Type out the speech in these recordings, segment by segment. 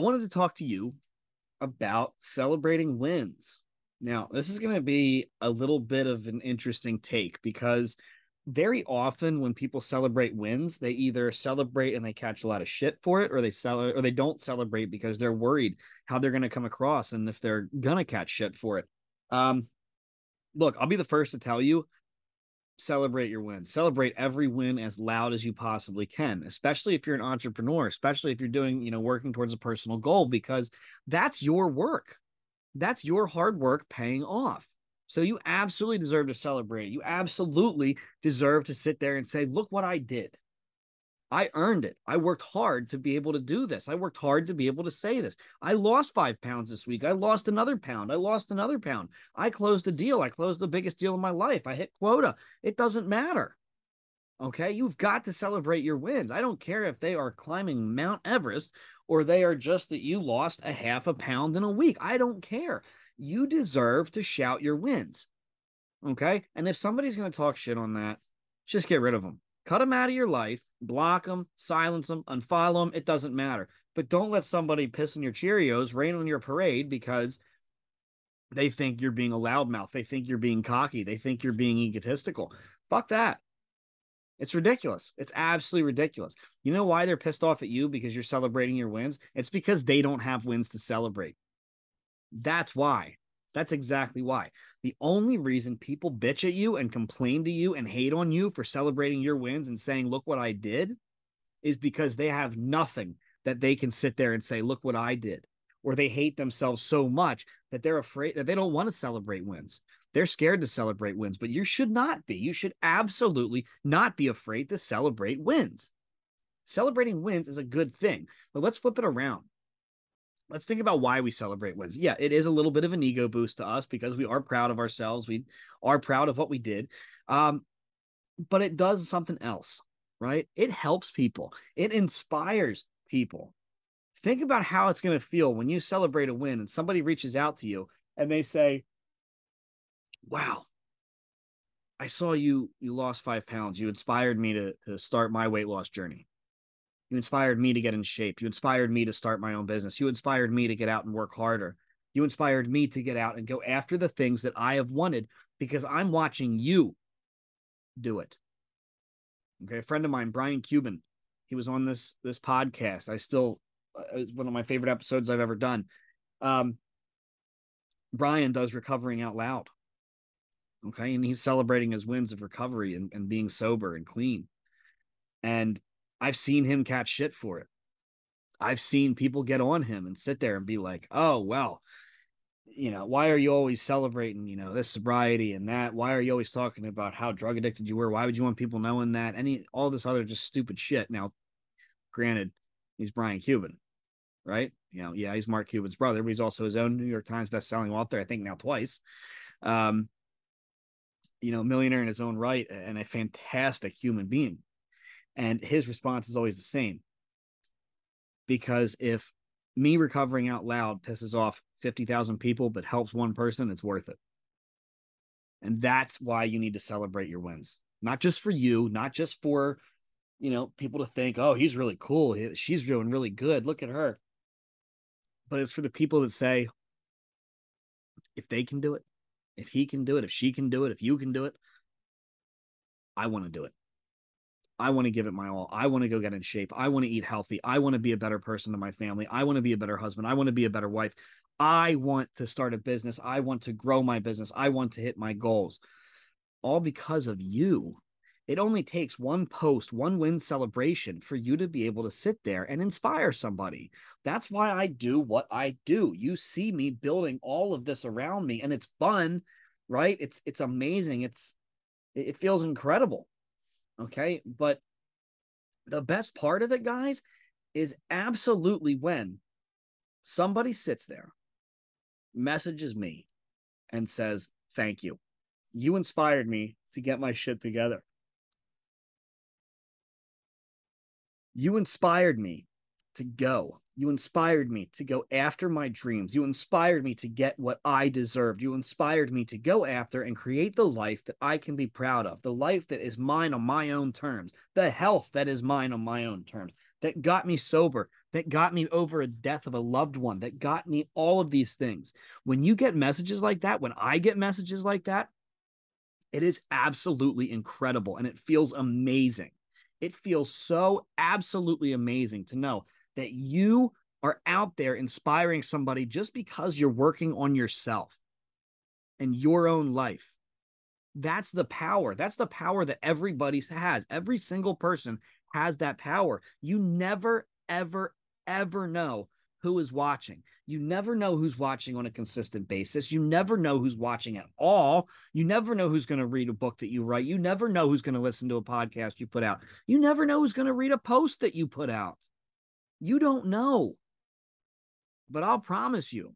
Wanted to talk to you about celebrating wins. Now, this is going to be a little bit of an interesting take because very often when people celebrate wins, they either celebrate and they catch a lot of shit for it or they sell or they don't celebrate because they're worried how they're going to come across and if they're going to catch shit for it. Um look, I'll be the first to tell you celebrate your wins. Celebrate every win as loud as you possibly can, especially if you're an entrepreneur, especially if you're doing, you know, working towards a personal goal, because that's your work. That's your hard work paying off. So you absolutely deserve to celebrate. You absolutely deserve to sit there and say, look what I did. I earned it. I worked hard to be able to do this. I worked hard to be able to say this. I lost five pounds this week. I lost another pound. I lost another pound. I closed a deal. I closed the biggest deal in my life. I hit quota. It doesn't matter. Okay. You've got to celebrate your wins. I don't care if they are climbing Mount Everest or they are just that you lost a half a pound in a week. I don't care. You deserve to shout your wins. Okay. And if somebody's going to talk shit on that, just get rid of them. Cut them out of your life block them, silence them, unfollow them. It doesn't matter. But don't let somebody piss on your Cheerios, rain on your parade because they think you're being a loudmouth. They think you're being cocky. They think you're being egotistical. Fuck that. It's ridiculous. It's absolutely ridiculous. You know why they're pissed off at you because you're celebrating your wins? It's because they don't have wins to celebrate. That's why. That's exactly why. The only reason people bitch at you and complain to you and hate on you for celebrating your wins and saying, look what I did, is because they have nothing that they can sit there and say, look what I did. Or they hate themselves so much that they're afraid that they don't want to celebrate wins. They're scared to celebrate wins, but you should not be. You should absolutely not be afraid to celebrate wins. Celebrating wins is a good thing, but let's flip it around let's think about why we celebrate wins. Yeah, it is a little bit of an ego boost to us because we are proud of ourselves. We are proud of what we did. Um, but it does something else, right? It helps people, it inspires people. Think about how it's going to feel when you celebrate a win and somebody reaches out to you and they say, Wow, I saw you you lost five pounds. You inspired me to, to start my weight loss journey. You inspired me to get in shape. You inspired me to start my own business. You inspired me to get out and work harder. You inspired me to get out and go after the things that I have wanted because I'm watching you do it. Okay, a friend of mine, Brian Cuban, he was on this this podcast. I still uh, it's one of my favorite episodes I've ever done. Um, Brian does recovering out loud. Okay, and he's celebrating his wins of recovery and, and being sober and clean. And I've seen him catch shit for it. I've seen people get on him and sit there and be like, oh, well, you know, why are you always celebrating, you know, this sobriety and that? Why are you always talking about how drug addicted you were? Why would you want people knowing that? Any, all this other just stupid shit. Now, granted, he's Brian Cuban, right? You know, yeah, he's Mark Cuban's brother, but he's also his own New York Times best-selling author, I think now twice. Um, you know, millionaire in his own right and a fantastic human being. And his response is always the same. Because if me recovering out loud pisses off 50,000 people but helps one person, it's worth it. And that's why you need to celebrate your wins. Not just for you, not just for, you know, people to think, "Oh, he's really cool. She's doing really good. Look at her." But it's for the people that say if they can do it, if he can do it, if she can do it, if you can do it, I want to do it. I want to give it my all. I want to go get in shape. I want to eat healthy. I want to be a better person to my family. I want to be a better husband. I want to be a better wife. I want to start a business. I want to grow my business. I want to hit my goals. All because of you. It only takes one post, one win celebration for you to be able to sit there and inspire somebody. That's why I do what I do. You see me building all of this around me and it's fun, right? It's it's amazing. It's it feels incredible. Okay. But the best part of it, guys, is absolutely when somebody sits there, messages me, and says, Thank you. You inspired me to get my shit together. You inspired me to go. You inspired me to go after my dreams. You inspired me to get what I deserved. You inspired me to go after and create the life that I can be proud of, the life that is mine on my own terms, the health that is mine on my own terms, that got me sober, that got me over a death of a loved one, that got me all of these things. When you get messages like that, when I get messages like that, it is absolutely incredible and it feels amazing. It feels so absolutely amazing to know that you are out there inspiring somebody just because you're working on yourself and your own life. That's the power. That's the power that everybody has. Every single person has that power. You never, ever, ever know who is watching. You never know who's watching on a consistent basis. You never know who's watching at all. You never know who's going to read a book that you write. You never know who's going to listen to a podcast you put out. You never know who's going to read a post that you put out. You don't know. But I'll promise you,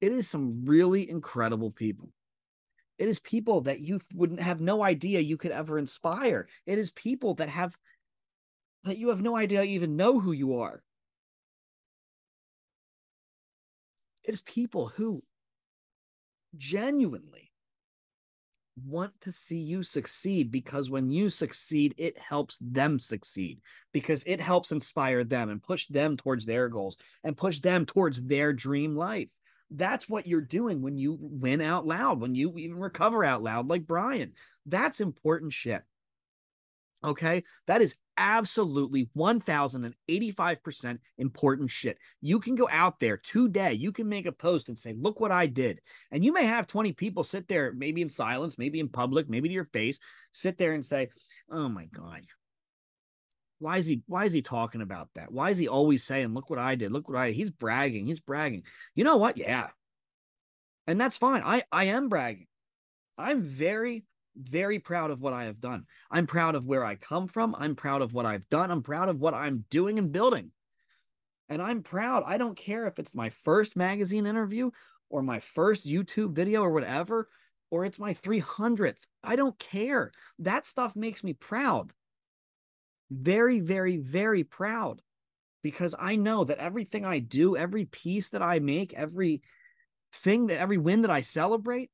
it is some really incredible people. It is people that you wouldn't have no idea you could ever inspire. It is people that have that you have no idea even know who you are. It is people who genuinely want to see you succeed because when you succeed, it helps them succeed because it helps inspire them and push them towards their goals and push them towards their dream life. That's what you're doing when you win out loud, when you even recover out loud, like Brian. That's important shit. Okay. That is absolutely 1085% important shit. You can go out there today, you can make a post and say, Look what I did. And you may have 20 people sit there, maybe in silence, maybe in public, maybe to your face, sit there and say, Oh my God. Why is he why is he talking about that? Why is he always saying, look what I did? Look what I? He's bragging. He's bragging. You know what? Yeah. And that's fine. I I am bragging. I'm very very proud of what I have done. I'm proud of where I come from. I'm proud of what I've done. I'm proud of what I'm doing and building. And I'm proud. I don't care if it's my first magazine interview or my first YouTube video or whatever, or it's my 300th. I don't care. That stuff makes me proud. Very, very, very proud because I know that everything I do, every piece that I make, every thing that every win that I celebrate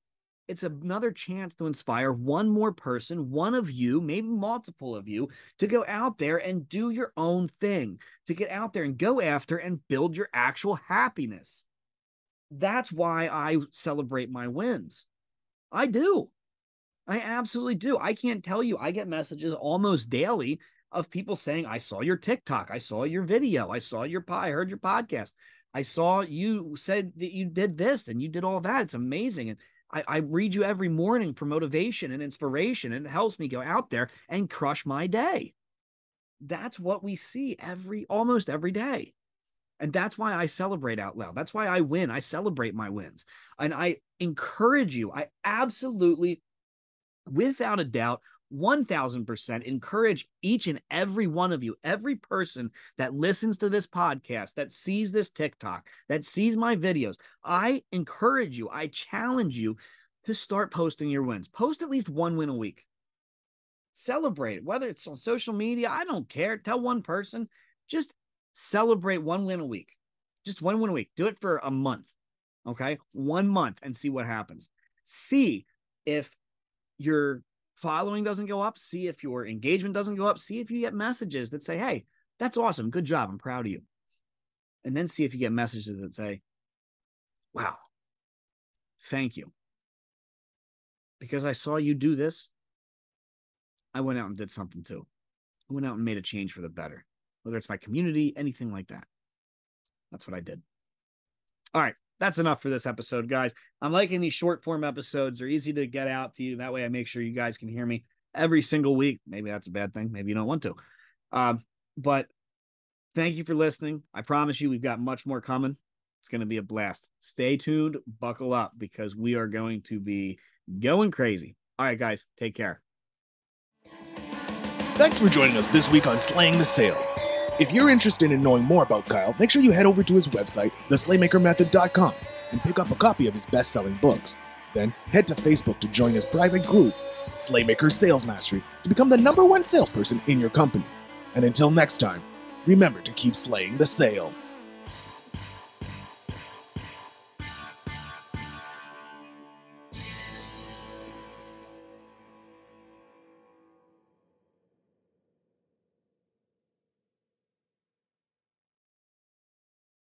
it's another chance to inspire one more person, one of you, maybe multiple of you, to go out there and do your own thing, to get out there and go after and build your actual happiness. That's why I celebrate my wins. I do. I absolutely do. I can't tell you, I get messages almost daily of people saying, I saw your TikTok, I saw your video, I saw your pie, I heard your podcast. I saw you said that you did this and you did all that. It's amazing. And I, I read you every morning for motivation and inspiration, and it helps me go out there and crush my day. That's what we see every almost every day. And that's why I celebrate out loud. That's why I win. I celebrate my wins. And I encourage you, I absolutely, without a doubt, 1000% encourage each and every one of you, every person that listens to this podcast, that sees this TikTok, that sees my videos. I encourage you, I challenge you to start posting your wins. Post at least one win a week. Celebrate whether it's on social media, I don't care. Tell one person, just celebrate one win a week. Just one win a week. Do it for a month. Okay. One month and see what happens. See if you're following doesn't go up, see if your engagement doesn't go up, see if you get messages that say, Hey, that's awesome. Good job. I'm proud of you. And then see if you get messages that say, Wow, thank you. Because I saw you do this, I went out and did something too. I went out and made a change for the better, whether it's my community, anything like that. That's what I did. All right that's enough for this episode, guys. I'm liking these short form episodes. They're easy to get out to you. That way I make sure you guys can hear me every single week. Maybe that's a bad thing. Maybe you don't want to. Um, but thank you for listening. I promise you, we've got much more coming. It's going to be a blast. Stay tuned, buckle up because we are going to be going crazy. All right, guys, take care. Thanks for joining us this week on Slaying the Sale. If you're interested in knowing more about Kyle, make sure you head over to his website, theslaymakermethod.com, and pick up a copy of his best selling books. Then head to Facebook to join his private group, Slaymaker Sales Mastery, to become the number one salesperson in your company. And until next time, remember to keep slaying the sale.